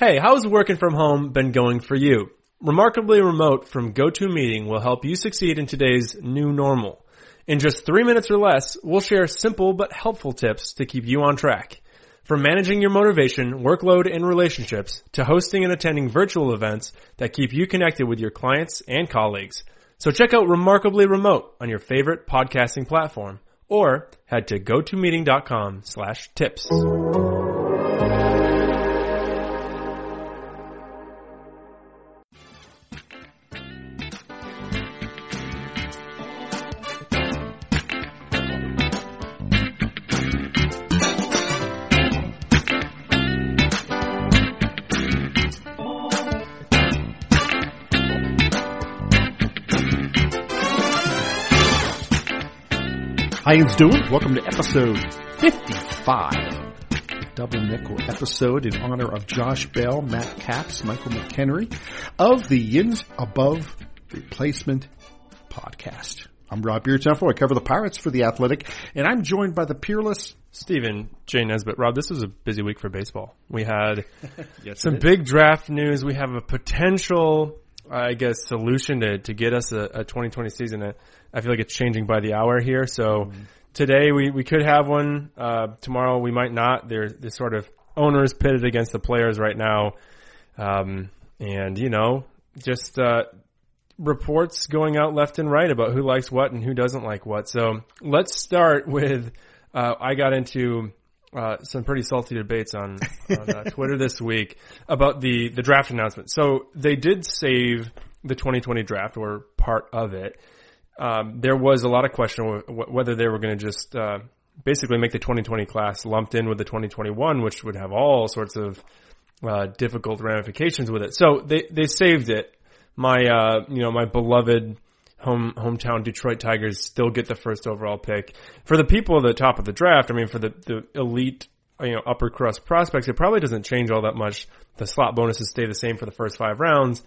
Hey, how's working from home been going for you? Remarkably Remote from GoToMeeting will help you succeed in today's new normal. In just three minutes or less, we'll share simple but helpful tips to keep you on track. From managing your motivation, workload, and relationships to hosting and attending virtual events that keep you connected with your clients and colleagues. So check out Remarkably Remote on your favorite podcasting platform or head to gotomeeting.com slash tips. How you doing? Welcome to episode 55. Double nickel episode in honor of Josh Bell, Matt Capps, Michael McKenry of the Yins Above Replacement podcast. I'm Rob Biertempfel. I cover the Pirates for The Athletic, and I'm joined by the peerless Stephen J. Nesbitt. Rob, this was a busy week for baseball. We had yes, some big draft news. We have a potential, I guess, solution to, to get us a, a 2020 season. I feel like it's changing by the hour here. So mm-hmm. today we, we could have one. Uh, tomorrow we might not. There's this sort of owners pitted against the players right now. Um, and you know, just, uh, reports going out left and right about who likes what and who doesn't like what. So let's start with, uh, I got into, uh, some pretty salty debates on, on uh, Twitter this week about the, the draft announcement. So they did save the 2020 draft or part of it um, there was a lot of question whether they were going to just uh, basically make the 2020 class lumped in with the 2021, which would have all sorts of uh, difficult ramifications with it. So they they saved it. My uh, you know my beloved home hometown Detroit Tigers still get the first overall pick. For the people at the top of the draft, I mean for the the elite you know upper crust prospects, it probably doesn't change all that much. The slot bonuses stay the same for the first five rounds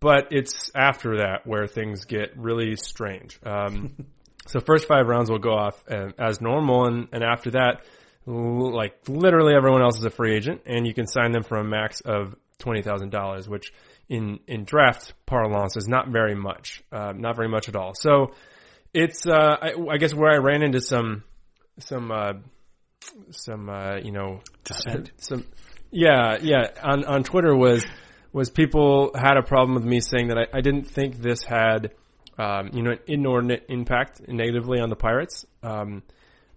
but it's after that where things get really strange. Um, so first five rounds will go off as normal, and, and after that, like literally everyone else is a free agent, and you can sign them for a max of twenty thousand dollars, which in in draft parlance is not very much, uh, not very much at all. So it's uh, I, I, guess where I ran into some some uh, some uh, you know dissent. some yeah yeah on on Twitter was was people had a problem with me saying that I, I didn't think this had, um, you know, an inordinate impact negatively on the Pirates. Um,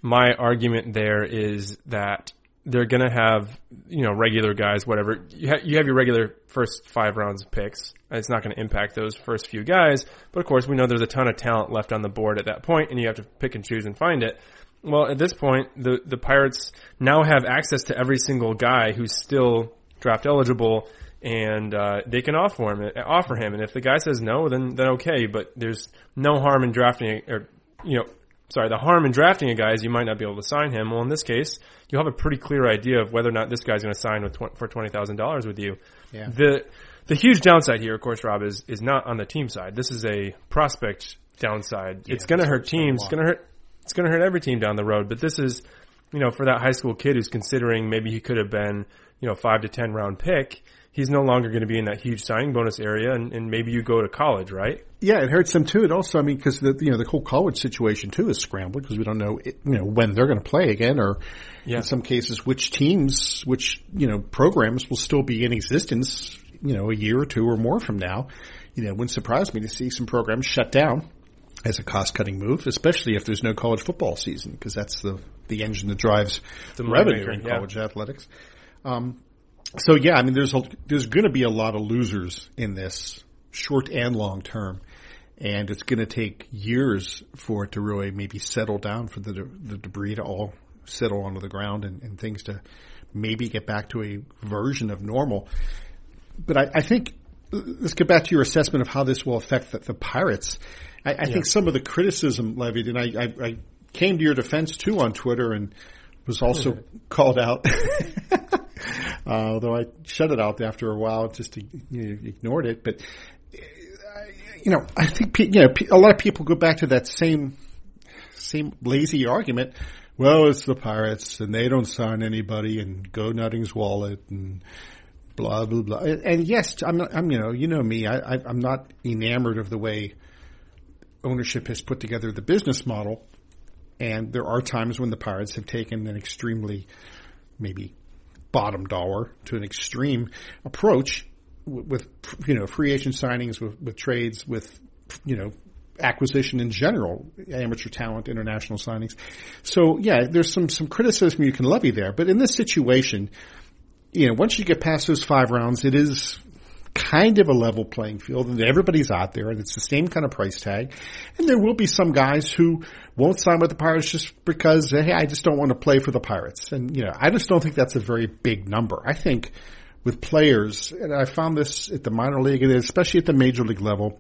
my argument there is that they're going to have, you know, regular guys, whatever. You, ha- you have your regular first five rounds of picks. It's not going to impact those first few guys. But of course, we know there's a ton of talent left on the board at that point, and you have to pick and choose and find it. Well, at this point, the, the Pirates now have access to every single guy who's still draft eligible and uh, they can offer him offer him. And if the guy says no, then then okay. But there's no harm in drafting or you know. Sorry, the harm in drafting a guy is you might not be able to sign him. Well, in this case, you have a pretty clear idea of whether or not this guy's going to sign with tw- for twenty thousand dollars with you. Yeah. The the huge downside here, of course, Rob, is is not on the team side. This is a prospect downside. Yeah, it's going to hurt teams. It's going to hurt. It's going to hurt every team down the road. But this is, you know, for that high school kid who's considering maybe he could have been, you know, five to ten round pick he's no longer going to be in that huge signing bonus area, and, and maybe you go to college, right? Yeah, it hurts them too. It also, I mean, because the you know the whole college situation too is scrambled because we don't know you know when they're going to play again, or yeah. in some cases which teams, which you know programs will still be in existence, you know, a year or two or more from now. You know, it wouldn't surprise me to see some programs shut down as a cost cutting move, especially if there's no college football season, because that's the the engine that drives the revenue in yeah. college athletics. Um, so yeah, I mean, there's a, there's going to be a lot of losers in this, short and long term, and it's going to take years for it to really maybe settle down for the the debris to all settle onto the ground and, and things to maybe get back to a version of normal. But I, I think let's get back to your assessment of how this will affect the, the Pirates. I, I yeah. think some of the criticism levied, and I, I, I, came to your defense too on Twitter and was also called out uh, although I shut it out after a while, just to, you know, ignored it. But you know, I think you know a lot of people go back to that same same lazy argument. Well, it's the Pirates, and they don't sign anybody, and go Nutting's wallet, and blah blah blah. And yes, I'm not, I'm you know you know me. I, I'm not enamored of the way ownership has put together the business model. And there are times when the Pirates have taken an extremely, maybe bottom dollar to an extreme approach with, you know free agent signings, with, with trades, with you know acquisition in general, amateur talent, international signings. So yeah, there's some some criticism you can levy there, but in this situation, you know, once you get past those five rounds, it is kind of a level playing field and everybody's out there and it's the same kind of price tag. And there will be some guys who won't sign with the Pirates just because, hey, I just don't want to play for the Pirates. And, you know, I just don't think that's a very big number. I think with players, and I found this at the minor league and especially at the major league level,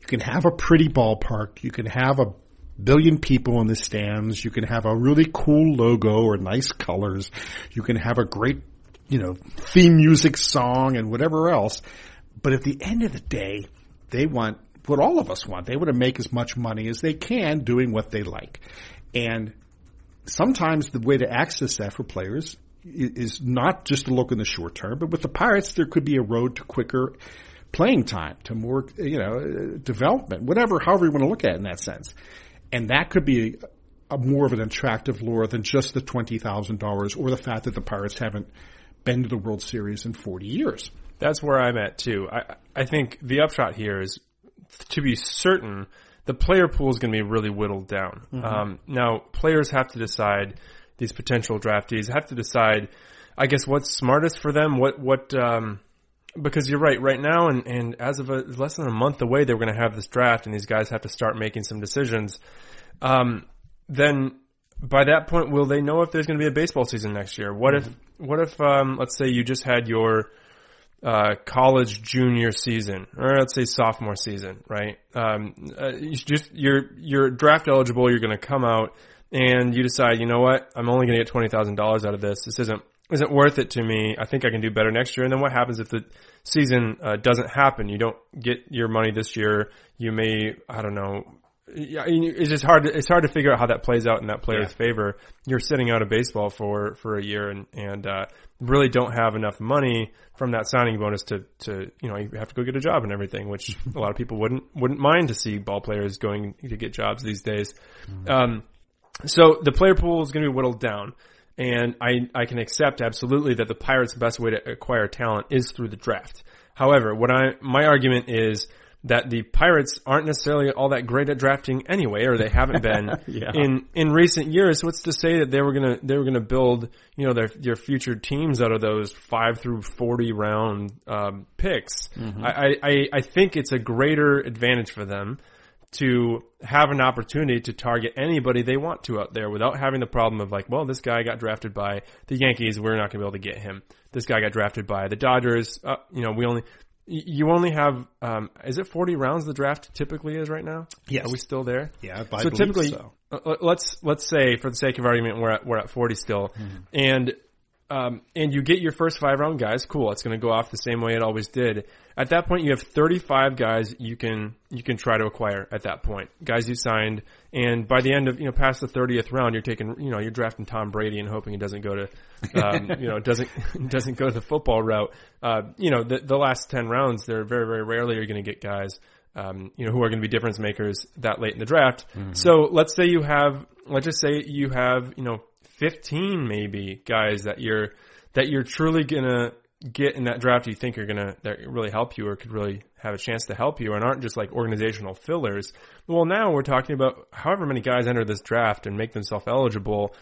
you can have a pretty ballpark. You can have a billion people in the stands. You can have a really cool logo or nice colors. You can have a great, you know, theme music song and whatever else. But at the end of the day, they want what all of us want. They want to make as much money as they can doing what they like. And sometimes the way to access that for players is not just to look in the short term, but with the Pirates, there could be a road to quicker playing time, to more, you know, development, whatever, however you want to look at it in that sense. And that could be a, a more of an attractive lure than just the $20,000 or the fact that the Pirates haven't been to the World Series in 40 years. That's where I'm at too. I, I think the upshot here is to be certain the player pool is going to be really whittled down. Mm-hmm. Um, now, players have to decide, these potential draftees have to decide, I guess, what's smartest for them, what, what, um, because you're right, right now, and, and as of a, less than a month away, they're going to have this draft, and these guys have to start making some decisions. Um, then by that point, will they know if there's going to be a baseball season next year? What mm-hmm. if, what if, um, let's say you just had your uh, college junior season, or let's say sophomore season, right? Um, uh, you just you're you're draft eligible. You're going to come out, and you decide, you know what? I'm only going to get twenty thousand dollars out of this. This isn't isn't worth it to me. I think I can do better next year. And then what happens if the season uh, doesn't happen? You don't get your money this year. You may, I don't know. It's just hard. To, it's hard to figure out how that plays out in that player's yeah. favor. You're sitting out of baseball for for a year, and and uh, really don't have enough money from that signing bonus to, to, you know, you have to go get a job and everything, which a lot of people wouldn't, wouldn't mind to see ball players going to get jobs these days. Mm-hmm. Um, so the player pool is going to be whittled down. And I, I can accept absolutely that the Pirates' best way to acquire talent is through the draft. However, what I, my argument is that the Pirates aren't necessarily all that great at drafting anyway, or they haven't been yeah. in in recent years. What's to say that they were gonna they were gonna build you know their their future teams out of those five through forty round um, picks? Mm-hmm. I, I I think it's a greater advantage for them to have an opportunity to target anybody they want to out there without having the problem of like, well, this guy got drafted by the Yankees, we're not going to be able to get him. This guy got drafted by the Dodgers, uh, you know, we only you only have um, is it 40 rounds the draft typically is right now yes are we still there yeah I so typically so. Uh, let's let's say for the sake of argument we're at we're at 40 still mm-hmm. and um, and you get your first five round guys cool it's going to go off the same way it always did at that point, you have 35 guys you can you can try to acquire at that point. Guys you signed, and by the end of you know past the 30th round, you're taking you know you're drafting Tom Brady and hoping he doesn't go to um, you know doesn't doesn't go the football route. Uh, you know the the last 10 rounds, they're very very rarely you're going to get guys. Um, you know, who are going to be difference makers that late in the draft. Mm-hmm. So let's say you have, let's just say you have, you know, 15 maybe guys that you're, that you're truly to get in that draft you think are gonna that really help you or could really have a chance to help you and aren't just like organizational fillers. Well, now we're talking about however many guys enter this draft and make themselves eligible.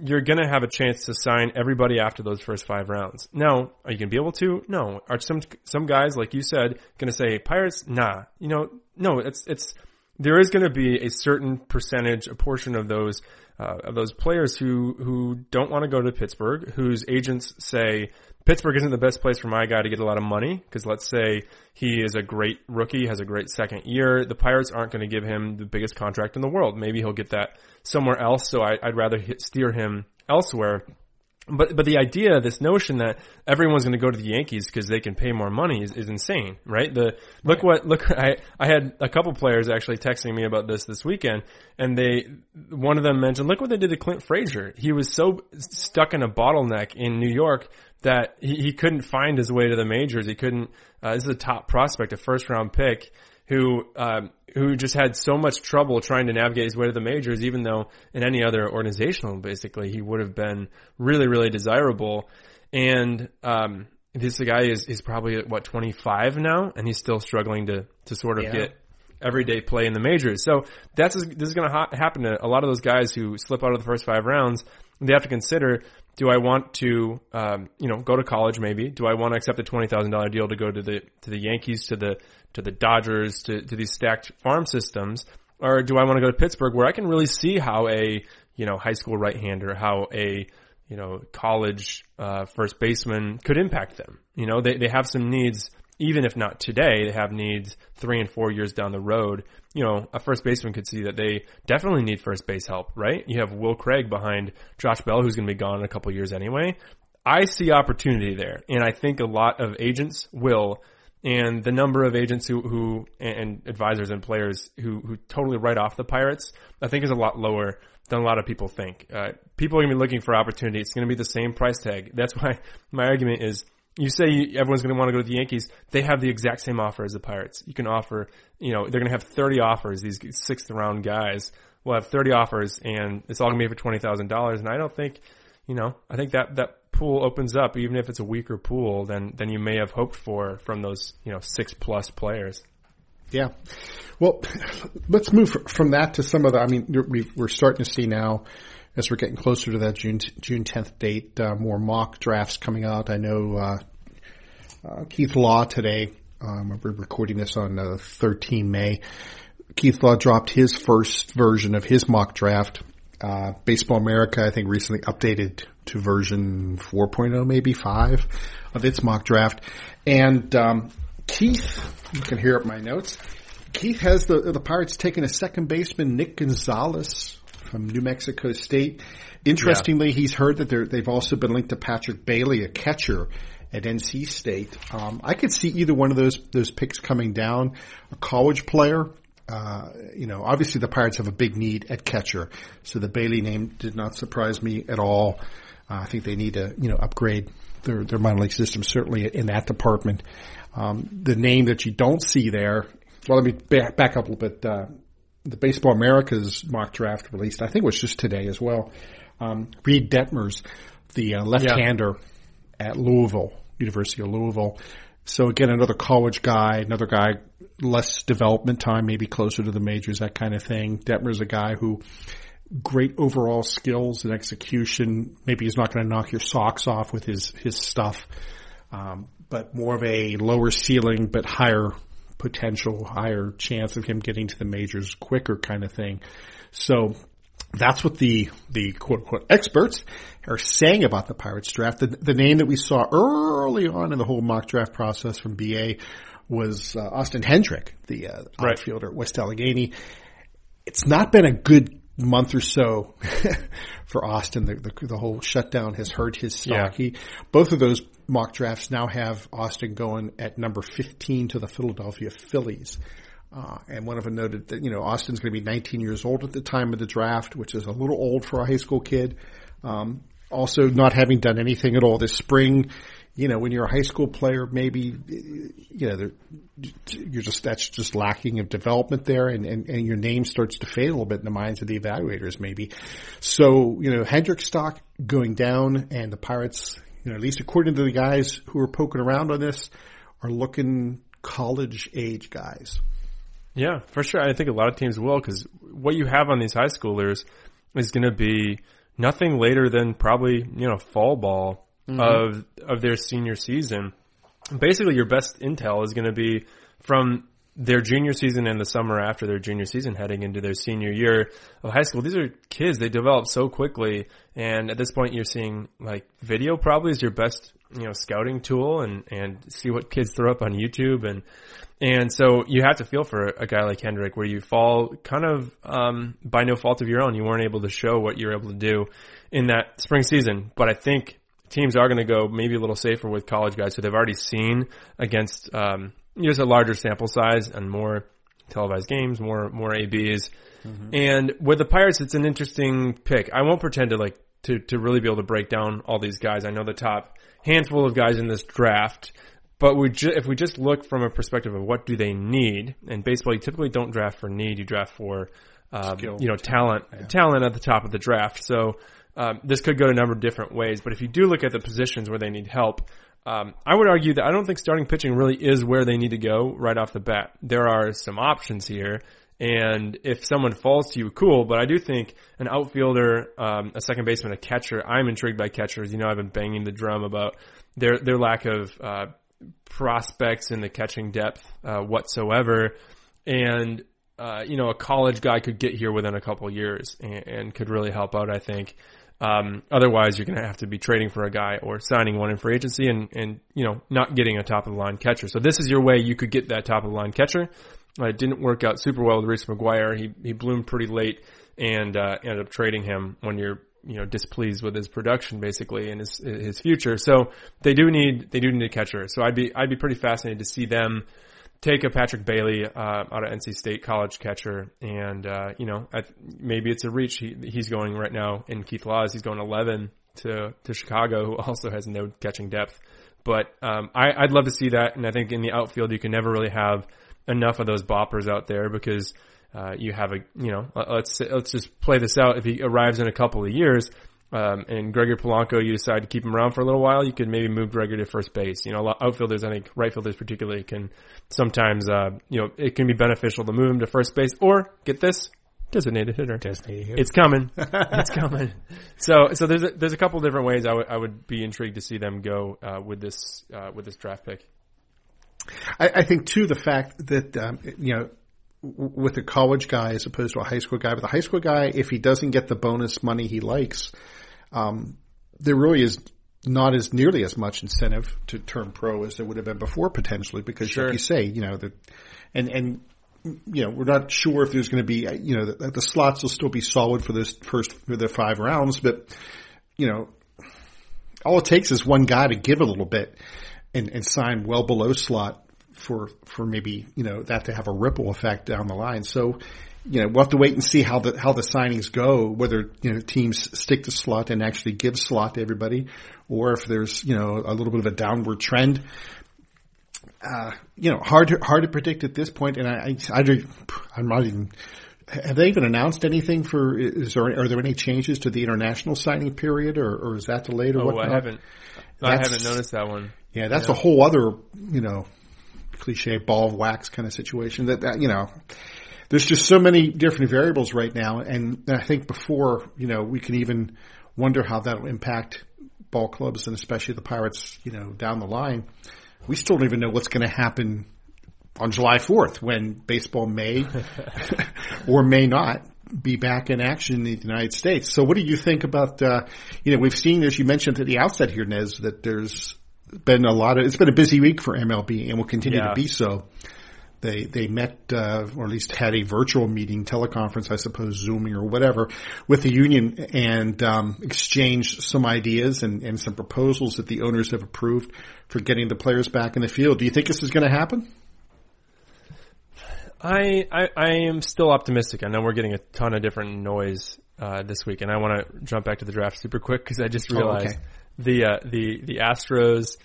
You're gonna have a chance to sign everybody after those first five rounds. Now, are you gonna be able to? No. Are some some guys like you said gonna say Pirates? Nah. You know, no. It's it's there is to be a certain percentage, a portion of those uh, of those players who who don't want to go to Pittsburgh, whose agents say Pittsburgh isn't the best place for my guy to get a lot of money because let's say he is a great rookie, has a great second year. The Pirates aren't going to give him the biggest contract in the world. Maybe he'll get that somewhere else. So I, would rather steer him elsewhere. But but the idea, this notion that everyone's going to go to the Yankees because they can pay more money is, is insane, right? The look what look I I had a couple players actually texting me about this this weekend, and they one of them mentioned look what they did to Clint Frazier. He was so stuck in a bottleneck in New York that he, he couldn't find his way to the majors. He couldn't. Uh, this is a top prospect, a first round pick who um, who just had so much trouble trying to navigate his way to the majors, even though in any other organizational, basically, he would have been really, really desirable. And um, this guy is is probably what 25 now, and he's still struggling to to sort of yeah. get everyday play in the majors. So that's this is going to ha- happen to a lot of those guys who slip out of the first five rounds. They have to consider: Do I want to, um, you know, go to college? Maybe. Do I want to accept a twenty thousand dollar deal to go to the to the Yankees, to the to the Dodgers, to to these stacked farm systems, or do I want to go to Pittsburgh, where I can really see how a you know high school right hander, how a you know college uh, first baseman could impact them. You know, they they have some needs even if not today, they have needs three and four years down the road. You know, a first baseman could see that they definitely need first base help, right? You have Will Craig behind Josh Bell, who's going to be gone in a couple years anyway. I see opportunity there, and I think a lot of agents will. And the number of agents who, who and advisors and players who, who totally write off the Pirates, I think is a lot lower than a lot of people think. Uh, people are going to be looking for opportunity. It's going to be the same price tag. That's why my argument is you say everyone's going to want to go to the Yankees. They have the exact same offer as the Pirates. You can offer, you know, they're going to have 30 offers. These sixth round guys will have 30 offers and it's all going to be for $20,000. And I don't think, you know, I think that, that pool opens up, even if it's a weaker pool than, than you may have hoped for from those, you know, six plus players. Yeah. Well, let's move from that to some of the, I mean, we're starting to see now, as we're getting closer to that June June 10th date, uh, more mock drafts coming out. I know uh, uh, Keith Law today. Um, we're recording this on uh, 13 May. Keith Law dropped his first version of his mock draft. Uh, Baseball America, I think, recently updated to version 4.0, maybe 5 of its mock draft. And um, Keith, you can hear up my notes. Keith has the the Pirates taking a second baseman, Nick Gonzalez, from New Mexico State. Interestingly, yeah. he's heard that they've also been linked to Patrick Bailey, a catcher at NC State. Um, I could see either one of those those picks coming down. A college player, uh, you know, obviously the Pirates have a big need at catcher, so the Bailey name did not surprise me at all. Uh, I think they need to, you know, upgrade their their minor league system certainly in that department. Um, the name that you don't see there. Well, let me back, back up a little bit. Uh, the Baseball America's mock draft released, I think it was just today as well. Um, Reid Detmers, the uh, left-hander yeah. at Louisville, University of Louisville. So again, another college guy, another guy, less development time, maybe closer to the majors, that kind of thing. Detmer's a guy who great overall skills and execution. Maybe he's not going to knock your socks off with his, his stuff. Um, but more of a lower ceiling, but higher potential, higher chance of him getting to the majors quicker kind of thing. So that's what the, the quote unquote experts are saying about the Pirates draft. The, the name that we saw early on in the whole mock draft process from BA was uh, Austin Hendrick, the uh, right. outfielder at West Allegheny. It's not been a good month or so for Austin. The, the, the, whole shutdown has hurt his stock. Yeah. He, both of those mock drafts now have Austin going at number 15 to the Philadelphia Phillies. Uh, and one of them noted that, you know, Austin's going to be 19 years old at the time of the draft, which is a little old for a high school kid. Um, also not having done anything at all this spring, you know, when you're a high school player, maybe, you know, you're just, that's just lacking of development there and, and, and your name starts to fade a little bit in the minds of the evaluators maybe. So, you know, Hendrick stock going down and the Pirates, you know, at least according to the guys who are poking around on this, are looking college age guys. Yeah, for sure. I think a lot of teams will because what you have on these high schoolers is going to be nothing later than probably you know fall ball mm-hmm. of of their senior season. Basically, your best intel is going to be from their junior season and the summer after their junior season heading into their senior year of high school. These are kids, they develop so quickly. And at this point, you're seeing like video probably is your best, you know, scouting tool and, and see what kids throw up on YouTube. And, and so you have to feel for a guy like Hendrick where you fall kind of, um, by no fault of your own. You weren't able to show what you're able to do in that spring season. But I think teams are going to go maybe a little safer with college guys who they've already seen against, um, just a larger sample size and more televised games, more more ABs. Mm-hmm. And with the Pirates, it's an interesting pick. I won't pretend to like to to really be able to break down all these guys. I know the top handful of guys in this draft, but we ju- if we just look from a perspective of what do they need, and baseball, you typically don't draft for need, you draft for um, you know talent yeah. talent at the top of the draft. So um, this could go a number of different ways. But if you do look at the positions where they need help, um, I would argue that I don't think starting pitching really is where they need to go right off the bat. There are some options here. And if someone falls to you, cool. But I do think an outfielder, um, a second baseman, a catcher. I'm intrigued by catchers. You know, I've been banging the drum about their their lack of uh, prospects in the catching depth uh, whatsoever. And uh, you know, a college guy could get here within a couple years and, and could really help out. I think. Um, otherwise, you're going to have to be trading for a guy or signing one in free agency and, and, you know, not getting a top of the line catcher. So this is your way you could get that top of the line catcher. Uh, it didn't work out super well with Reese McGuire. He, he bloomed pretty late and, uh, ended up trading him when you're, you know, displeased with his production basically and his, his future. So they do need, they do need a catcher. So I'd be, I'd be pretty fascinated to see them, take a Patrick Bailey uh, out of NC State college catcher, and uh, you know maybe it's a reach. He, he's going right now in Keith Laws. He's going 11 to to Chicago, who also has no catching depth. But um, I, I'd love to see that, and I think in the outfield you can never really have enough of those boppers out there because uh, you have a you know let's let's just play this out. If he arrives in a couple of years, um, and Gregory Polanco, you decide to keep him around for a little while, you could maybe move Gregory to first base. You know, a lot of outfielders, I think right fielders particularly can sometimes, uh, you know, it can be beneficial to move him to first base or get this designated hitter. Designated hitter. It's coming. it's coming. So, so there's a, there's a couple different ways I would I would be intrigued to see them go uh, with this uh, with this draft pick. I, I think too the fact that um, you know with a college guy as opposed to a high school guy. With a high school guy, if he doesn't get the bonus money he likes, um, there really is not as nearly as much incentive to turn pro as there would have been before potentially because sure. like you say, you know, the, and, and, you know, we're not sure if there's going to be, you know, the, the slots will still be solid for this first, for the five rounds, but, you know, all it takes is one guy to give a little bit and, and sign well below slot for, for maybe, you know, that to have a ripple effect down the line. So, you know, we'll have to wait and see how the how the signings go. Whether you know teams stick to slot and actually give slot to everybody, or if there's you know a little bit of a downward trend. Uh, you know, hard to, hard to predict at this point. And I, I, I'm not even. Have they even announced anything for? Is there are there any changes to the international signing period, or, or is that delayed? Or oh, what? I haven't. I haven't noticed that one. Yeah, that's yeah. a whole other you know cliche ball of wax kind of situation. That, that you know there's just so many different variables right now. And I think before, you know, we can even wonder how that will impact ball clubs and especially the Pirates, you know, down the line. We still don't even know what's going to happen on July 4th when baseball may or may not be back in action in the United States. So what do you think about, uh, you know, we've seen, as you mentioned at the outset here, Nez, that there's been a lot of, it's been a busy week for MLB and will continue yeah. to be so. They they met uh, or at least had a virtual meeting, teleconference, I suppose, zooming or whatever, with the union and um, exchanged some ideas and, and some proposals that the owners have approved for getting the players back in the field. Do you think this is going to happen? I, I, I am still optimistic. I know we're getting a ton of different noise uh, this week, and I want to jump back to the draft super quick because I just realized oh, okay. The uh, the the Astros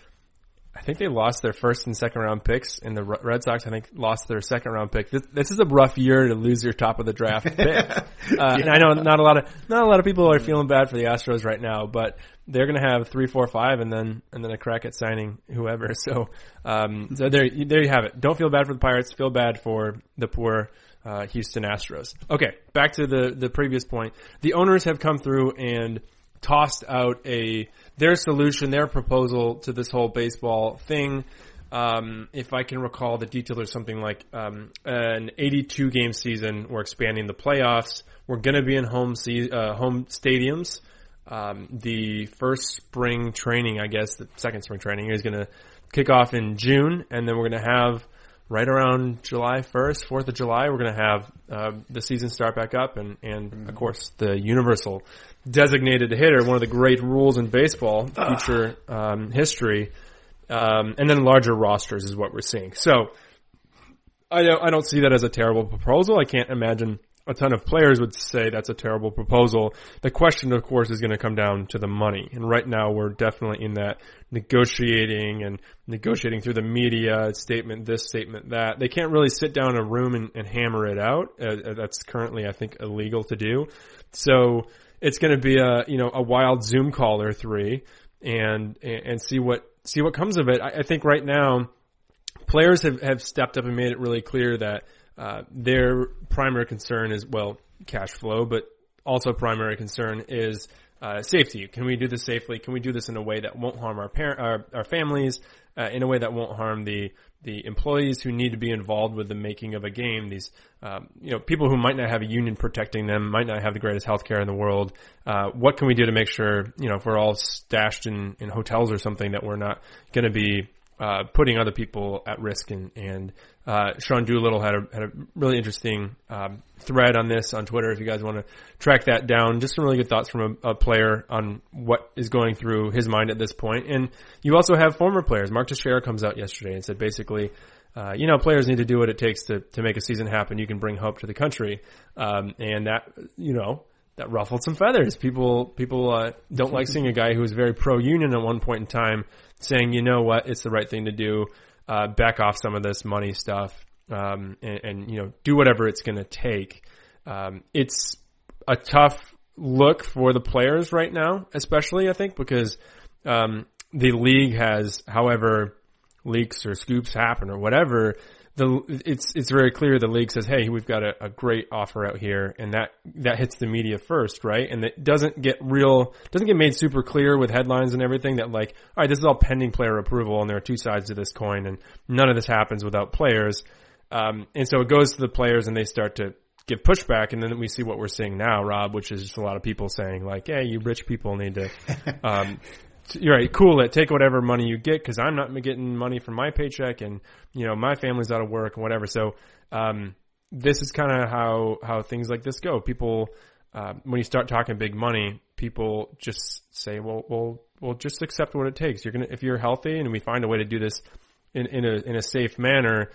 I think they lost their first and second round picks, and the Red Sox I think lost their second round pick. This, this is a rough year to lose your top of the draft pick. uh, yeah. And I know not a lot of not a lot of people are feeling bad for the Astros right now, but they're going to have three, four, five, and then and then a crack at signing whoever. So, um, so there there you have it. Don't feel bad for the Pirates. Feel bad for the poor. Uh, Houston Astros. Okay, back to the the previous point. The owners have come through and tossed out a their solution, their proposal to this whole baseball thing. Um, if I can recall the detail, there's something like um, an 82 game season. We're expanding the playoffs. We're going to be in home se- uh, home stadiums. Um, the first spring training, I guess, the second spring training is going to kick off in June, and then we're going to have right around July 1st, 4th of July, we're going to have uh, the season start back up, and and mm-hmm. of course the universal designated hitter, one of the great rules in baseball, future um, history, um, and then larger rosters is what we're seeing. So I don't I don't see that as a terrible proposal. I can't imagine a ton of players would say that's a terrible proposal. The question, of course, is going to come down to the money. And right now we're definitely in that negotiating and negotiating through the media statement, this statement, that. They can't really sit down in a room and, and hammer it out. Uh, uh that's currently, I think, illegal to do. So it's going to be a, you know, a wild Zoom call or three and, and see what, see what comes of it. I, I think right now players have, have stepped up and made it really clear that uh, their primary concern is well cash flow, but also primary concern is uh, safety. Can we do this safely? Can we do this in a way that won't harm our parent, our, our families, uh, in a way that won't harm the the employees who need to be involved with the making of a game? These, um, you know, people who might not have a union protecting them, might not have the greatest healthcare in the world. Uh, what can we do to make sure, you know, if we're all stashed in in hotels or something, that we're not going to be uh, putting other people at risk. And, and uh, Sean Doolittle had a, had a really interesting um, thread on this on Twitter. If you guys want to track that down, just some really good thoughts from a, a, player on what is going through his mind at this point. And you also have former players. Mark Teixeira comes out yesterday and said basically. Uh, you know, players need to do what it takes to, to make a season happen. You can bring hope to the country. Um, and that, you know, that ruffled some feathers. People people uh, don't like seeing a guy who was very pro union at one point in time saying, you know what, it's the right thing to do. Uh, back off some of this money stuff, um, and, and, you know do whatever it's going to take. Um, it's a tough look for the players right now, especially I think because um, the league has, however, leaks or scoops happen or whatever, the it's it's very clear the league says, hey, we've got a, a, great offer out here, and that that hits the media first, right? And it doesn't get real, doesn't get made super clear with headlines and everything that like, all right, this is all pending player approval, and there are two sides to this coin, and none of this happens without players. Um, and so it goes to the players, and they start to give pushback, and then we see what we're seeing now, Rob, which is just a lot of people saying like, "Hey, you rich people need to um, you're right. Cool it. Take whatever money you get because I'm not getting money from my paycheck, and you know my family's out of work and whatever. So um, this is kind of how how things like this go. People uh, when you start talking big money, people just say, well, well, well, just accept what it takes. You're gonna if you're healthy, and we find a way to do this in in a in a safe manner.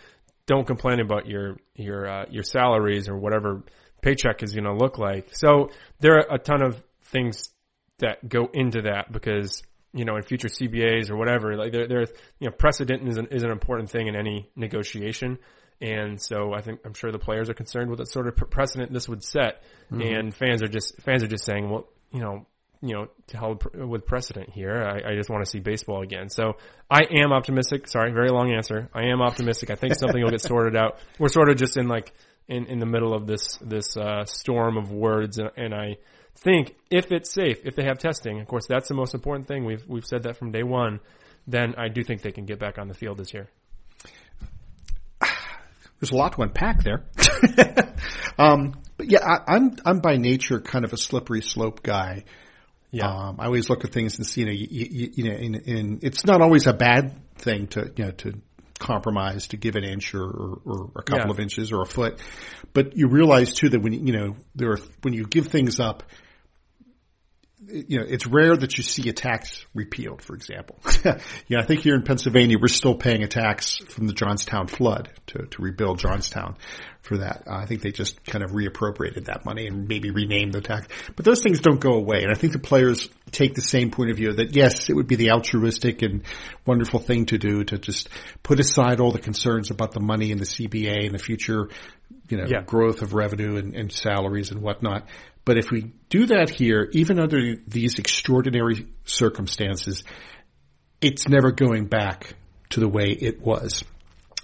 Don't complain about your your uh, your salaries or whatever paycheck is going to look like. So there are a ton of things that go into that because you know, in future CBAs or whatever. Like there, there, you know, precedent is an, is an important thing in any negotiation. And so I think I'm sure the players are concerned with what sort of precedent this would set, mm-hmm. and fans are just fans are just saying, well, you know, you know, to hell with precedent here. I, I just want to see baseball again. So I am optimistic. Sorry, very long answer. I am optimistic. I think something will get sorted out. We're sort of just in like in, in the middle of this this uh, storm of words, and, and I think if it's safe, if they have testing, of course, that's the most important thing. We've we've said that from day one. Then I do think they can get back on the field this year. There's a lot to unpack there. um, but yeah, I, am I'm, I'm by nature kind of a slippery slope guy. Yeah. Um, I always look at things and see, you know, you, you, you know, in, in, it's not always a bad thing to, you know, to compromise to give an inch or, or, or a couple yeah. of inches or a foot. But you realize too that when, you know, there are, when you give things up, you know, it's rare that you see a tax repealed, for example. you know, I think here in Pennsylvania, we're still paying a tax from the Johnstown flood to, to rebuild Johnstown for that. Uh, I think they just kind of reappropriated that money and maybe renamed the tax. But those things don't go away. And I think the players take the same point of view that yes, it would be the altruistic and wonderful thing to do to just put aside all the concerns about the money and the CBA and the future, you know, yeah. growth of revenue and, and salaries and whatnot. But if we do that here, even under these extraordinary circumstances, it's never going back to the way it was.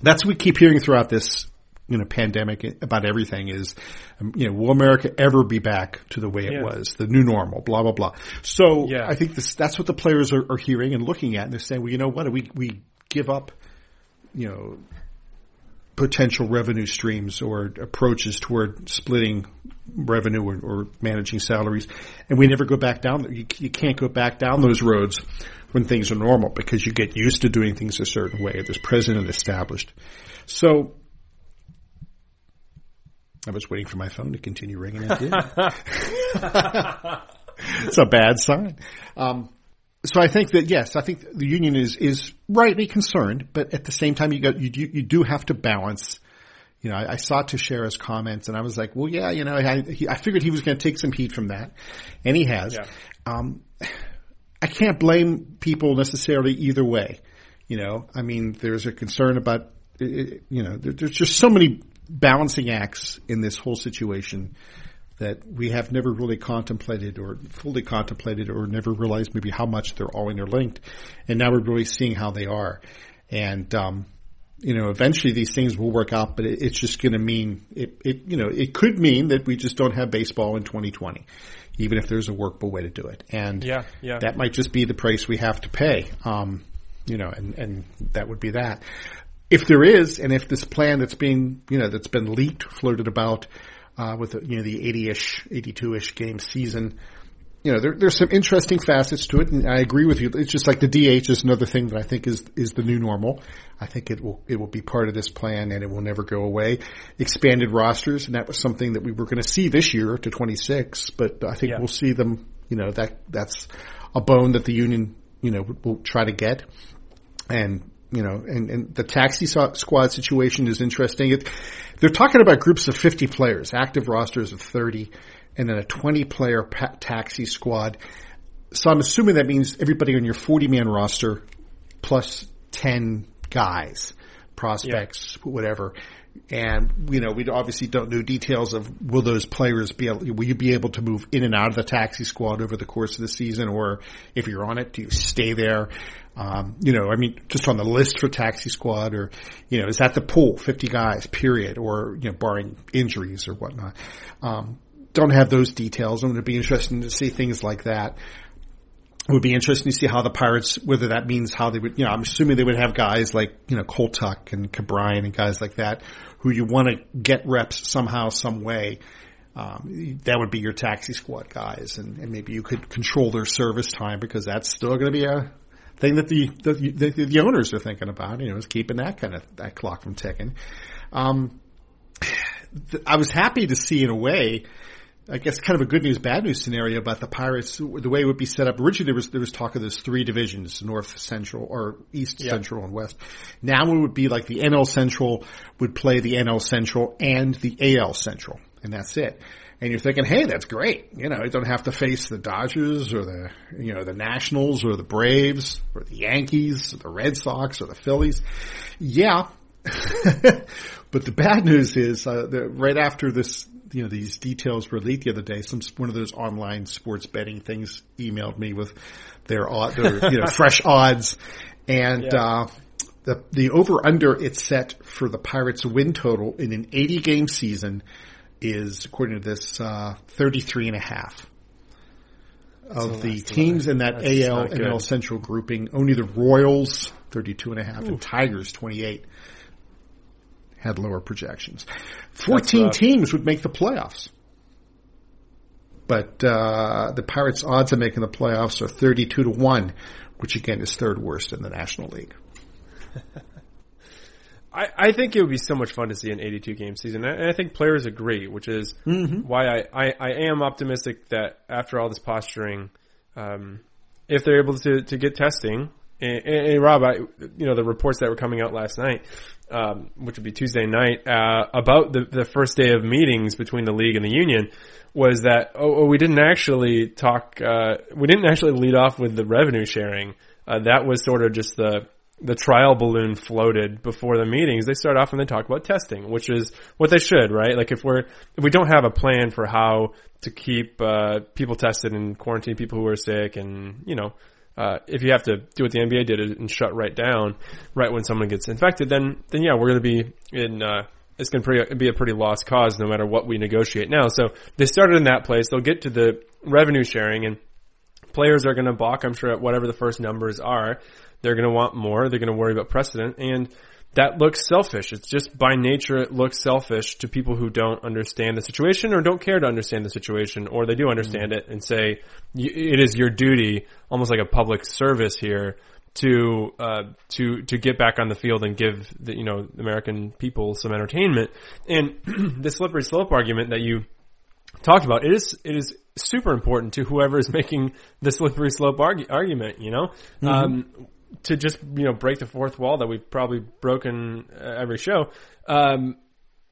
That's what we keep hearing throughout this, you know, pandemic about everything is, um, you know, will America ever be back to the way it yeah. was, the new normal, blah, blah, blah. So yeah. I think this, that's what the players are, are hearing and looking at and they're saying, well, you know what, we, we give up, you know, potential revenue streams or approaches toward splitting revenue or, or managing salaries. And we never go back down. You, you can't go back down those roads when things are normal because you get used to doing things a certain way. There's precedent established. So I was waiting for my phone to continue ringing. It did. it's a bad sign. Um, so I think that yes, I think the union is is rightly concerned, but at the same time, you got you do, you do have to balance, you know, I, I saw Teixeira's comments and I was like, well, yeah, you know, I, he, I figured he was going to take some heat from that, and he has. Yeah. Um, I can't blame people necessarily either way. You know, I mean, there's a concern about, you know, there's just so many balancing acts in this whole situation that we have never really contemplated or fully contemplated or never realized maybe how much they're all interlinked. And now we're really seeing how they are. And, um, you know, eventually these things will work out, but it, it's just going to mean it, it, you know, it could mean that we just don't have baseball in 2020, even if there's a workable way to do it. And yeah, yeah. that might just be the price we have to pay. Um, you know, and, and that would be that. If there is, and if this plan that's being, you know, that's been leaked, flirted about, uh, with, you know, the 80-ish, 82-ish game season, you know, there, there's some interesting facets to it, and I agree with you. It's just like the DH is another thing that I think is is the new normal. I think it will it will be part of this plan, and it will never go away. Expanded rosters, and that was something that we were going to see this year to 26, but I think yeah. we'll see them. You know, that that's a bone that the union you know will try to get, and you know, and, and the taxi squad situation is interesting. It, they're talking about groups of 50 players, active rosters of 30 and then a 20 player pa- taxi squad. So I'm assuming that means everybody on your 40 man roster plus 10 guys, prospects, yeah. whatever. And, you know, we obviously don't know details of will those players be able, will you be able to move in and out of the taxi squad over the course of the season? Or if you're on it, do you stay there? Um, you know, I mean, just on the list for taxi squad or, you know, is that the pool, 50 guys, period, or, you know, barring injuries or whatnot. Um, don't have those details. I'm going to be interested to see things like that. It would be interesting to see how the Pirates, whether that means how they would, you know, I'm assuming they would have guys like, you know, Cole Tucker and Ke'Bryan and guys like that who you want to get reps somehow, some way. Um, that would be your taxi squad guys and, and, maybe you could control their service time because that's still going to be a thing that the, the, the, the, owners are thinking about, you know, is keeping that kind of, that clock from ticking. Um, I was happy to see in a way, I guess kind of a good news, bad news scenario about the Pirates. The way it would be set up originally, there was there was talk of those three divisions: North, Central, or East, yeah. Central, and West. Now it would be like the NL Central would play the NL Central and the AL Central, and that's it. And you're thinking, hey, that's great. You know, you don't have to face the Dodgers or the you know the Nationals or the Braves or the Yankees or the Red Sox or the Phillies. Yeah. but the bad news is uh, right after this you know these details were leaked the other day. Some one of those online sports betting things emailed me with their, their you know fresh odds, and yeah. uh, the the over under it's set for the Pirates win total in an 80 game season is according to this uh, 33 and a half. Of the teams in that That's AL and NL Central grouping, only the Royals 32 and a half Ooh. and Tigers 28 had lower projections. 14 teams would make the playoffs. But uh, the Pirates' odds of making the playoffs are 32 to 1, which again is third worst in the National League. I, I think it would be so much fun to see an 82 game season. And I think players agree, which is mm-hmm. why I, I, I, am optimistic that after all this posturing, um, if they're able to, to get testing, and, and, and Rob, I, you know, the reports that were coming out last night, um, which would be Tuesday night, uh, about the, the first day of meetings between the league and the union was that, oh, oh we didn't actually talk, uh, we didn't actually lead off with the revenue sharing. Uh, that was sort of just the, the trial balloon floated before the meetings. They start off and they talk about testing, which is what they should, right? Like if we're, if we don't have a plan for how to keep, uh, people tested and quarantine people who are sick and, you know, uh, if you have to do what the NBA did and shut right down right when someone gets infected, then then yeah, we're going to be in. Uh, it's going to be a pretty lost cause no matter what we negotiate now. So they started in that place. They'll get to the revenue sharing and players are going to balk, I'm sure, at whatever the first numbers are. They're going to want more. They're going to worry about precedent. And that looks selfish. It's just by nature it looks selfish to people who don't understand the situation or don't care to understand the situation or they do understand mm-hmm. it and say it is your duty, almost like a public service here, to uh, to to get back on the field and give the you know American people some entertainment. And the slippery slope argument that you talked about it is it is super important to whoever is making the slippery slope argu- argument. You know. Mm-hmm. Um, to just you know break the fourth wall that we've probably broken uh, every show. Um,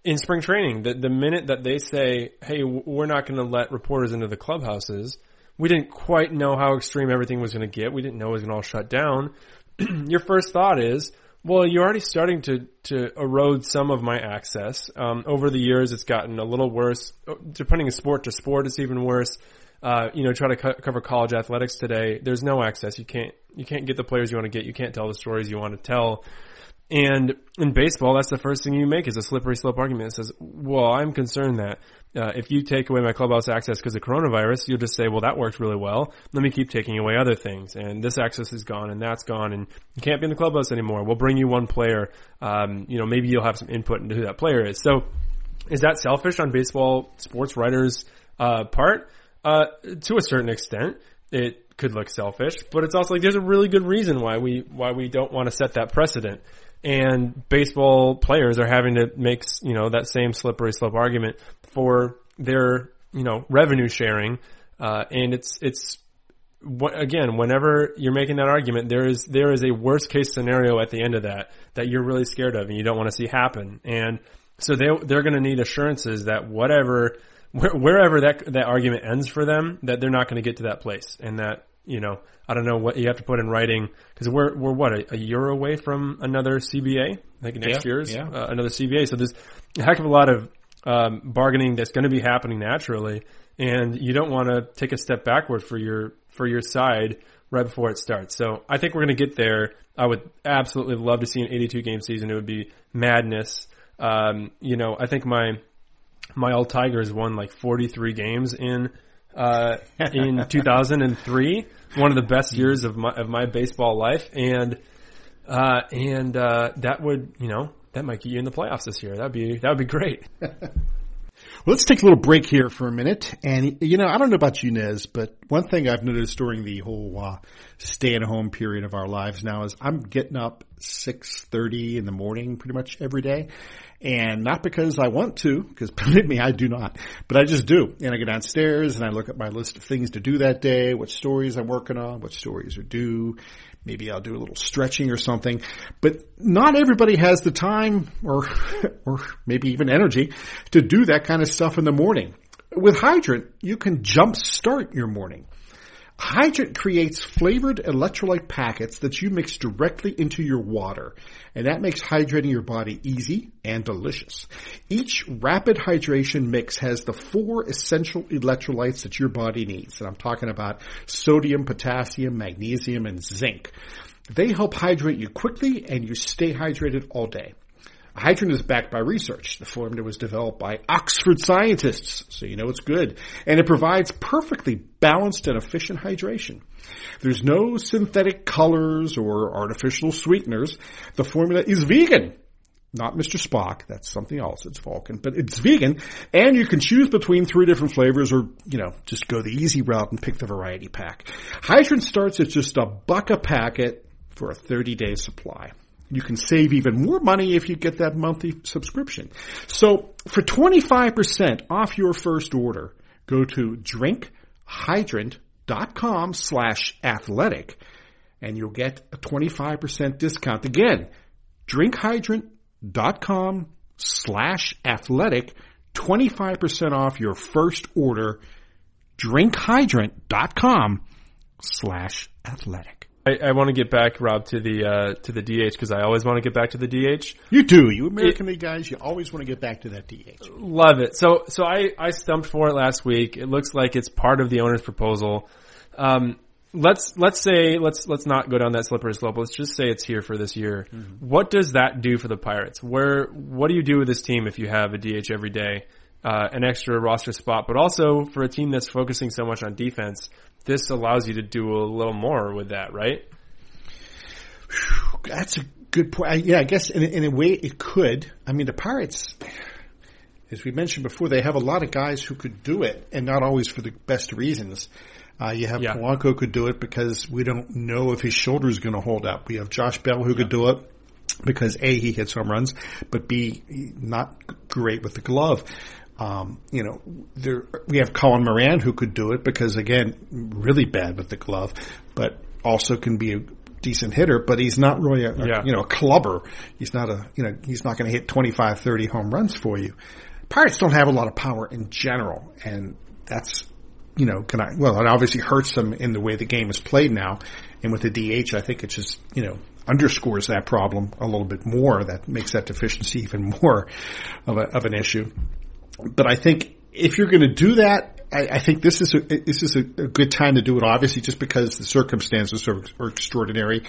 in spring training, the, the minute that they say, hey, we're not going to let reporters into the clubhouses, we didn't quite know how extreme everything was going to get. We didn't know it was going to all shut down. Your first thought is, well, you're already starting to, to erode some of my access. Um, over the years, it's gotten a little worse. Depending on sport to sport, it's even worse. Uh, you know, try to co- cover college athletics today. There's no access. You can't, you can't get the players you want to get. You can't tell the stories you want to tell. And in baseball, that's the first thing you make is a slippery slope argument that says, well, I'm concerned that uh, if you take away my clubhouse access because of coronavirus, you'll just say, well, that worked really well. Let me keep taking away other things. And this access is gone and that's gone and you can't be in the clubhouse anymore. We'll bring you one player. Um, you know, maybe you'll have some input into who that player is. So is that selfish on baseball sports writers, uh, part? Uh, to a certain extent, it could look selfish, but it's also like there's a really good reason why we, why we don't want to set that precedent. And baseball players are having to make you know that same slippery slope argument for their you know revenue sharing, uh, and it's it's again whenever you're making that argument, there is there is a worst case scenario at the end of that that you're really scared of and you don't want to see happen, and so they they're going to need assurances that whatever wherever that that argument ends for them, that they're not going to get to that place, and that you know, I don't know what you have to put in writing because we're we're what a, a, year away from another CBA. I think next yeah, year's yeah. Uh, another CBA. So there's a heck of a lot of um, bargaining that's going to be happening naturally, and you don't want to take a step backward for your for your side right before it starts. So I think we're going to get there. I would absolutely love to see an 82 game season. It would be madness. Um, you know, I think my my old Tigers won like 43 games in uh, in 2003, one of the best years of my of my baseball life, and uh, and uh, that would you know that might get you in the playoffs this year. That'd be that would be great. Well, let's take a little break here for a minute. And, you know, I don't know about you, Nez, but one thing I've noticed during the whole uh, stay at home period of our lives now is I'm getting up 6.30 in the morning pretty much every day. And not because I want to, because believe me, I do not, but I just do. And I go downstairs and I look at my list of things to do that day, what stories I'm working on, what stories are due. Maybe I'll do a little stretching or something, but not everybody has the time or, or maybe even energy to do that kind of stuff in the morning. With Hydrant, you can jump start your morning. Hydrant creates flavored electrolyte packets that you mix directly into your water, and that makes hydrating your body easy and delicious. Each rapid hydration mix has the four essential electrolytes that your body needs, and I'm talking about sodium, potassium, magnesium, and zinc. They help hydrate you quickly and you stay hydrated all day. Hydrant is backed by research. The formula was developed by Oxford scientists, so you know it's good. And it provides perfectly balanced and efficient hydration. There's no synthetic colors or artificial sweeteners. The formula is vegan. Not Mr. Spock, that's something else, it's Vulcan, but it's vegan, and you can choose between three different flavors or, you know, just go the easy route and pick the variety pack. Hydrant starts at just a buck a packet for a 30 day supply. You can save even more money if you get that monthly subscription. So for 25% off your first order, go to drinkhydrant.com slash athletic and you'll get a 25% discount. Again, drinkhydrant.com slash athletic, 25% off your first order, drinkhydrant.com slash athletic. I, I want to get back, Rob, to the uh, to the DH because I always want to get back to the DH. You do, you American League guys. You always want to get back to that DH. Love it. So so I I stumped for it last week. It looks like it's part of the owner's proposal. Um, let's let's say let's let's not go down that slippery slope. Let's just say it's here for this year. Mm-hmm. What does that do for the Pirates? Where what do you do with this team if you have a DH every day? Uh, an extra roster spot, but also for a team that's focusing so much on defense, this allows you to do a little more with that, right? That's a good point. Yeah, I guess in, in a way it could. I mean, the Pirates, as we mentioned before, they have a lot of guys who could do it, and not always for the best reasons. Uh, you have yeah. Polanco could do it because we don't know if his shoulder is going to hold up. We have Josh Bell who yeah. could do it because A, he hits home runs, but B, not great with the glove. Um, you know, there we have Colin Moran who could do it because again, really bad with the glove, but also can be a decent hitter, but he's not really a, a you know a clubber. He's not a you know he's not going to hit 25, 30 home runs for you. Pirates don't have a lot of power in general, and that's you know can I well it obviously hurts them in the way the game is played now, and with the DH, I think it just you know underscores that problem a little bit more. That makes that deficiency even more of, a, of an issue. But I think if you're going to do that, I, I, think this is a, this is a, a, good time to do it. Obviously, just because the circumstances are, are extraordinary,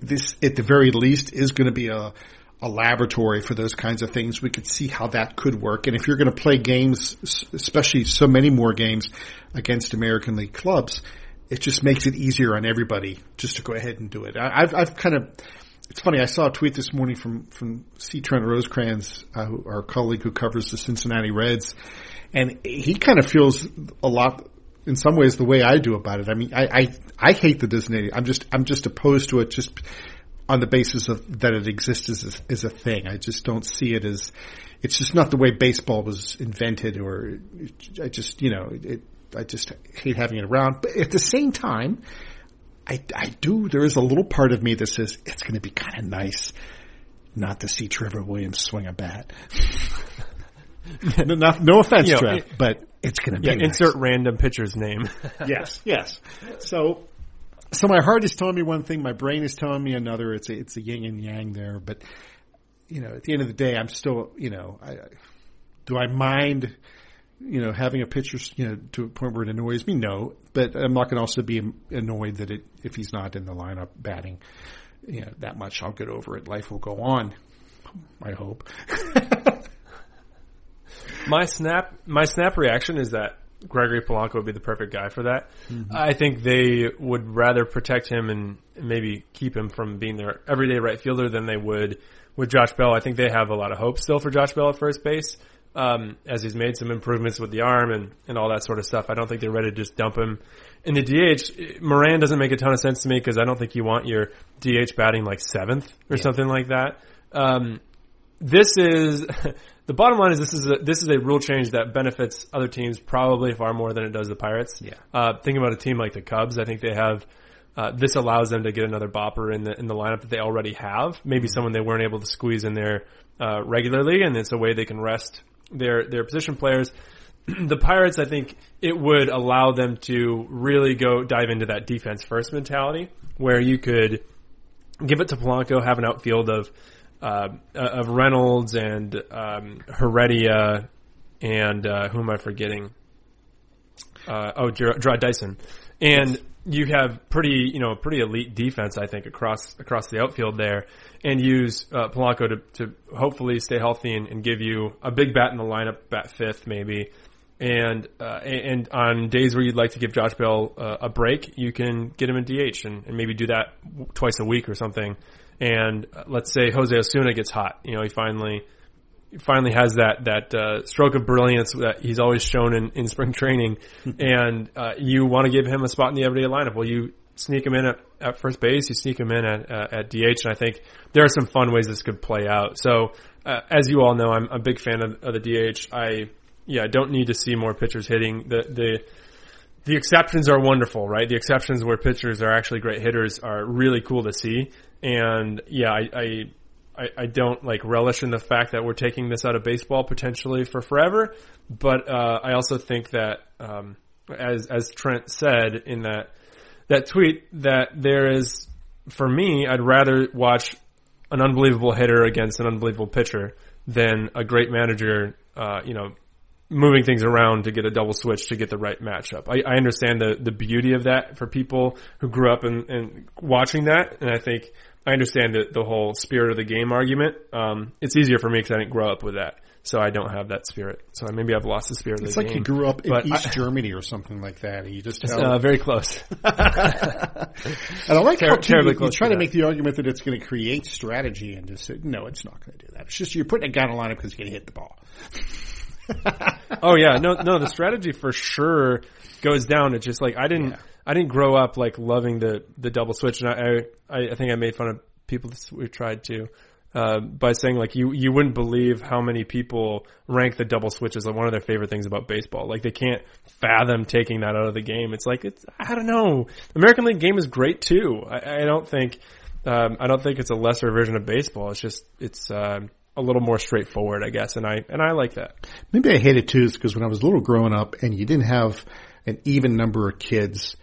this at the very least is going to be a a laboratory for those kinds of things. We could see how that could work. And if you're going to play games, especially so many more games against American League clubs, it just makes it easier on everybody just to go ahead and do it. I, have I've kind of, it's funny. I saw a tweet this morning from from C. Trent Rosecrans, uh, our colleague who covers the Cincinnati Reds, and he kind of feels a lot in some ways the way I do about it. I mean, I I, I hate the designated. I'm just I'm just opposed to it just on the basis of that it exists as a, as a thing. I just don't see it as it's just not the way baseball was invented, or I just you know it. I just hate having it around. But at the same time, I, I do. There is a little part of me that says it's going to be kind of nice not to see Trevor Williams swing a bat. no, not, no offense, you know, Trev, it, but it's going to be. Yeah, nice. insert random pitcher's name. yes, yes. So, so my heart is telling me one thing, my brain is telling me another. It's a, it's a yin and yang there, but you know, at the end of the day, I'm still, you know, I, do I mind, you know, having a pitcher, you know, to a point where it annoys me? No, but I'm not going to also be annoyed that it, if he's not in the lineup batting, you know, that much, I'll get over it. Life will go on. I hope. my snap, my snap reaction is that Gregory Polanco would be the perfect guy for that. Mm-hmm. I think they would rather protect him and maybe keep him from being their everyday right fielder than they would with Josh Bell. I think they have a lot of hope still for Josh Bell at first base. Um, as he's made some improvements with the arm and, and all that sort of stuff. I don't think they're ready to just dump him in the DH. Moran doesn't make a ton of sense to me because I don't think you want your DH batting like seventh or yeah. something like that. Um, this is the bottom line is this is a, this is a rule change that benefits other teams probably far more than it does the Pirates. Yeah. Uh, think about a team like the Cubs. I think they have. Uh, this allows them to get another bopper in the in the lineup that they already have. Maybe mm-hmm. someone they weren't able to squeeze in there uh, regularly, and it's a way they can rest their their position players. the Pirates, I think it would allow them to really go dive into that defense first mentality, where you could give it to Polanco, have an outfield of uh, of Reynolds and um, Heredia and uh, who am I forgetting? Uh, oh, Jarrod Dyson, and you have pretty you know pretty elite defense I think across across the outfield there, and use uh, Polanco to, to hopefully stay healthy and, and, give you a big bat in the lineup, bat fifth maybe. And uh, and on days where you'd like to give Josh Bell uh, a break, you can get him in DH and, and maybe do that twice a week or something and uh, let's say Jose Osuna gets hot, you know, he finally finally has that that uh, stroke of brilliance that he's always shown in, in spring training, and uh, you want to give him a spot in the everyday lineup. Well, you sneak him in at, at first base, you sneak him in at uh, at DH, and I think there are some fun ways this could play out. So, uh, as you all know, I'm a big fan of, of the DH. I yeah, don't need to see more pitchers hitting the the the exceptions are wonderful, right? The exceptions where pitchers are actually great hitters are really cool to see. And yeah, I, I, I don't like relish in the fact that we're taking this out of baseball potentially for forever. But, uh, I also think that, um, as, as Trent said in that, that tweet that there is, for me, I'd rather watch an unbelievable hitter against an unbelievable pitcher than a great manager, uh, you know, moving things around to get a double switch to get the right matchup. I, I understand the, the beauty of that for people who grew up and, and watching that. And I think I understand the, the whole spirit of the game argument. Um, it's easier for me because I didn't grow up with that. So I don't have that spirit. So maybe I've lost the spirit it's of the like game. It's like you grew up in East I, Germany or something like that. And you just tell. Uh, very close. and I like Ter- how too, you, you try to, to make the argument that it's going to create strategy and just say, no, it's not going to do that. It's just you're putting a guy in a lineup because you're going to hit the ball. oh yeah, no, no, the strategy for sure goes down. It's just like I didn't, yeah. I didn't grow up like loving the the double switch, and I, I, I think I made fun of people we tried to. Uh, by saying like you you wouldn't believe how many people rank the double switch as like one of their favorite things about baseball. Like they can't fathom taking that out of the game. It's like it's I don't know. American League game is great too. I, I don't think um, I don't think it's a lesser version of baseball. It's just it's uh, a little more straightforward, I guess, and I and I like that. Maybe I hate it too, because when I was little growing up, and you didn't have an even number of kids,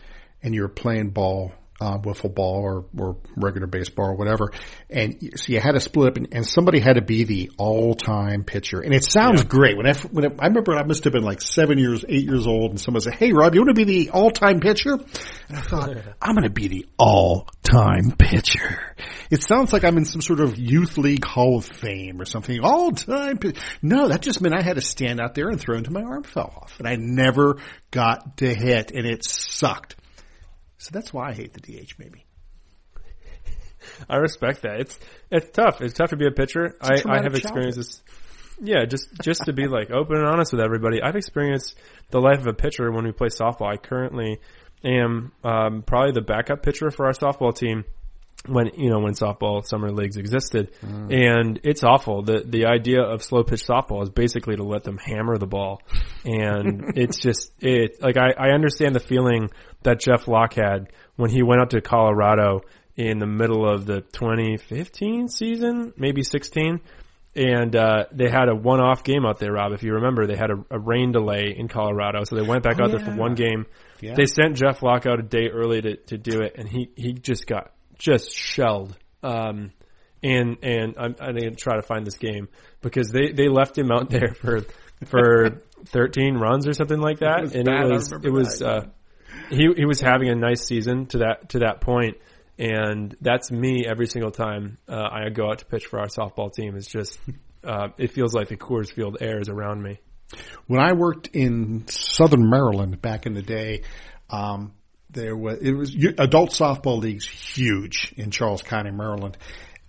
and you're playing ball uh, wiffle ball or, or regular baseball or whatever. And so you had to split up and, and somebody had to be the all-time pitcher. And it sounds yeah. great. When I, when I, I remember I must have been like seven years, eight years old and someone said, Hey Rob, you want to be the all-time pitcher? And I thought, I'm going to be the all-time pitcher. It sounds like I'm in some sort of youth league hall of fame or something. All-time pitcher. No, that just meant I had to stand out there and throw until my arm fell off. And I never got to hit and it sucked. So that's why I hate the DH. Maybe. I respect that. It's it's tough. It's tough to be a pitcher. I, I have experienced this. Yeah, just just to be like open and honest with everybody. I've experienced the life of a pitcher when we play softball. I currently am um, probably the backup pitcher for our softball team when you know when softball summer leagues existed, mm. and it's awful. the The idea of slow pitch softball is basically to let them hammer the ball, and it's just it. Like I, I understand the feeling that Jeff Locke had when he went out to Colorado in the middle of the 2015 season, maybe 16. And uh, they had a one-off game out there, Rob. If you remember, they had a, a rain delay in Colorado, so they went back oh, out yeah. there for one game. Yeah. They sent Jeff Locke out a day early to, to do it, and he, he just got just shelled. Um, and and I'm, I'm going to try to find this game because they, they left him out there for for 13 runs or something like that, it and bad. it was it was uh, he he was having a nice season to that to that point, and that's me every single time uh, I go out to pitch for our softball team. It's just uh, it feels like the Coors Field air is around me. When I worked in Southern Maryland back in the day, um, there was it was adult softball leagues huge in Charles County, Maryland,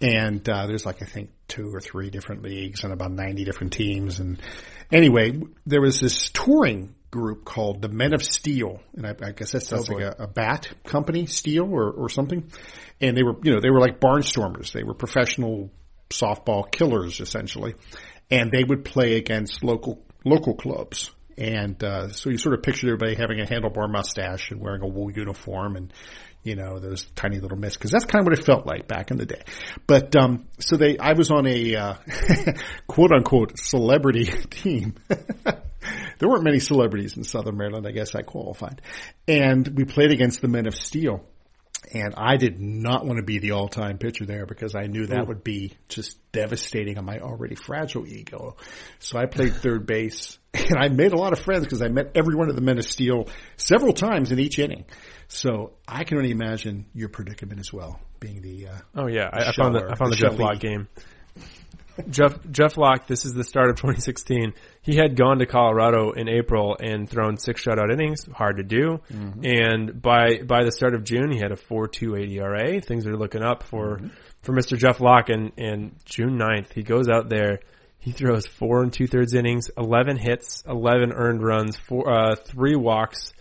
and uh, there's like I think two or three different leagues and about ninety different teams. And anyway, there was this touring group called the Men of Steel, and I, I guess that sounds oh like a, a, bat company, Steel or, or something. And they were, you know, they were like barnstormers. They were professional softball killers essentially, and they would play against local local clubs. And uh, so you sort of pictured everybody having a handlebar mustache and wearing a wool uniform and you know, those tiny little mitts, because that's kind of what it felt like back in the day. But um, so they, I was on a uh, quote unquote celebrity team. there weren't many celebrities in Southern Maryland. I guess I qualified, and we played against the Men of Steel. And I did not want to be the all-time pitcher there because I knew that would be just devastating on my already fragile ego. So I played third base and I made a lot of friends because I met every one of the men of steel several times in each inning. So I can only imagine your predicament as well, being the. Uh, oh yeah, I, I found the I found the, the Jeff Locke game. Jeff Jeff Locke. This is the start of 2016. He had gone to Colorado in April and thrown six shutout innings, hard to do. Mm-hmm. And by by the start of June, he had a 4.28 ERA. Things are looking up for mm-hmm. for Mr. Jeff Locke. And and June 9th, he goes out there. He throws four and two thirds innings, 11 hits, 11 earned runs, four, uh, three walks,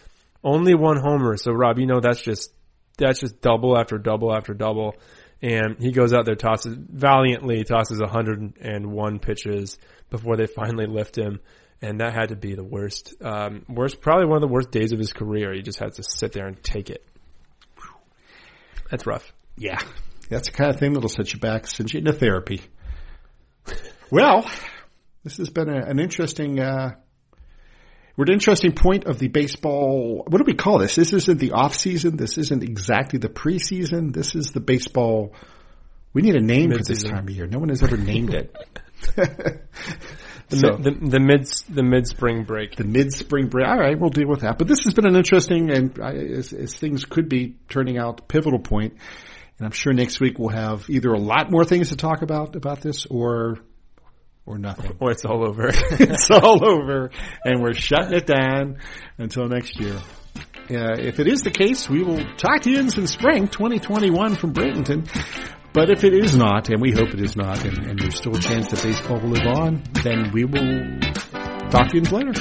only one homer. So Rob, you know that's just that's just double after double after double. And he goes out there, tosses valiantly, tosses 101 pitches before they finally lift him. And that had to be the worst, um, worst, probably one of the worst days of his career. He just had to sit there and take it. That's rough. Yeah. That's the kind of thing that'll set you back, send you into therapy. Well, this has been a, an interesting, uh, we're at an interesting point of the baseball. What do we call this? This isn't the off season. This isn't exactly the preseason. This is the baseball. We need a name Mid-season. for this time of year. No one has ever named it. the, so, the, the, mid the mid spring break. The mid spring break. All right, we'll deal with that. But this has been an interesting and as, as things could be turning out pivotal point. And I'm sure next week we'll have either a lot more things to talk about about this or or nothing. Or it's all over. it's all over, and we're shutting it down until next year. Uh, if it is the case, we will talk to you in spring 2021 from Bradenton. But if it is not, and we hope it is not, and, and there's still a chance that baseball will live on, then we will talk to you later.